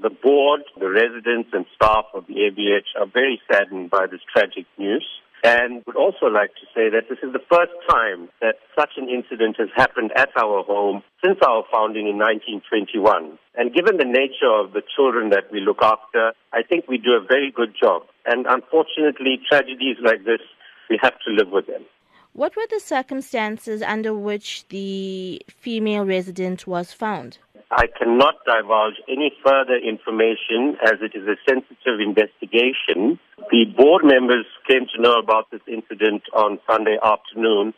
The board, the residents and staff of the ABH are very saddened by this tragic news and would also like to say that this is the first time that such an incident has happened at our home since our founding in 1921. And given the nature of the children that we look after, I think we do a very good job. And unfortunately, tragedies like this, we have to live with them. What were the circumstances under which the female resident was found? I cannot divulge any further information as it is a sensitive investigation. The board members came to know about this incident on Sunday afternoon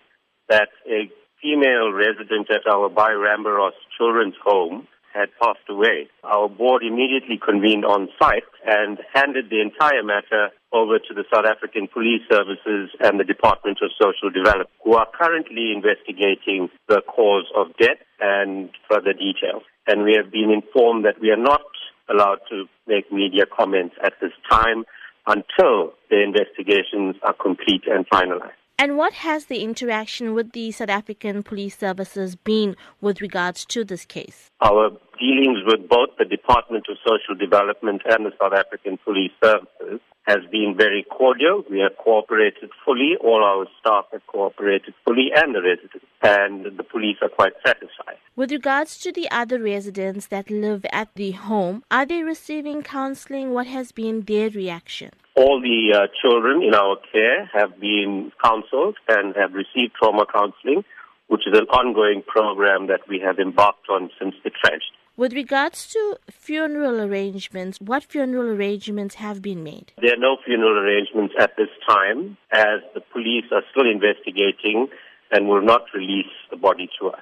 that a female resident at our Bay Rambaros children's home had passed away. Our board immediately convened on site and handed the entire matter over to the South African Police Services and the Department of Social Development, who are currently investigating the cause of death and further details. And we have been informed that we are not allowed to make media comments at this time until the investigations are complete and finalized. And what has the interaction with the South African police services been with regards to this case? Our dealings with both the Department of Social Development and the South African Police Services has been very cordial. We have cooperated fully. All our staff have cooperated fully and the residents. And the police are quite satisfied. With regards to the other residents that live at the home, are they receiving counseling? What has been their reaction? All the uh, children in our care have been counseled and have received trauma counseling, which is an ongoing program that we have embarked on since the tragedy. With regards to funeral arrangements, what funeral arrangements have been made? There are no funeral arrangements at this time, as the police are still investigating and will not release the body to us.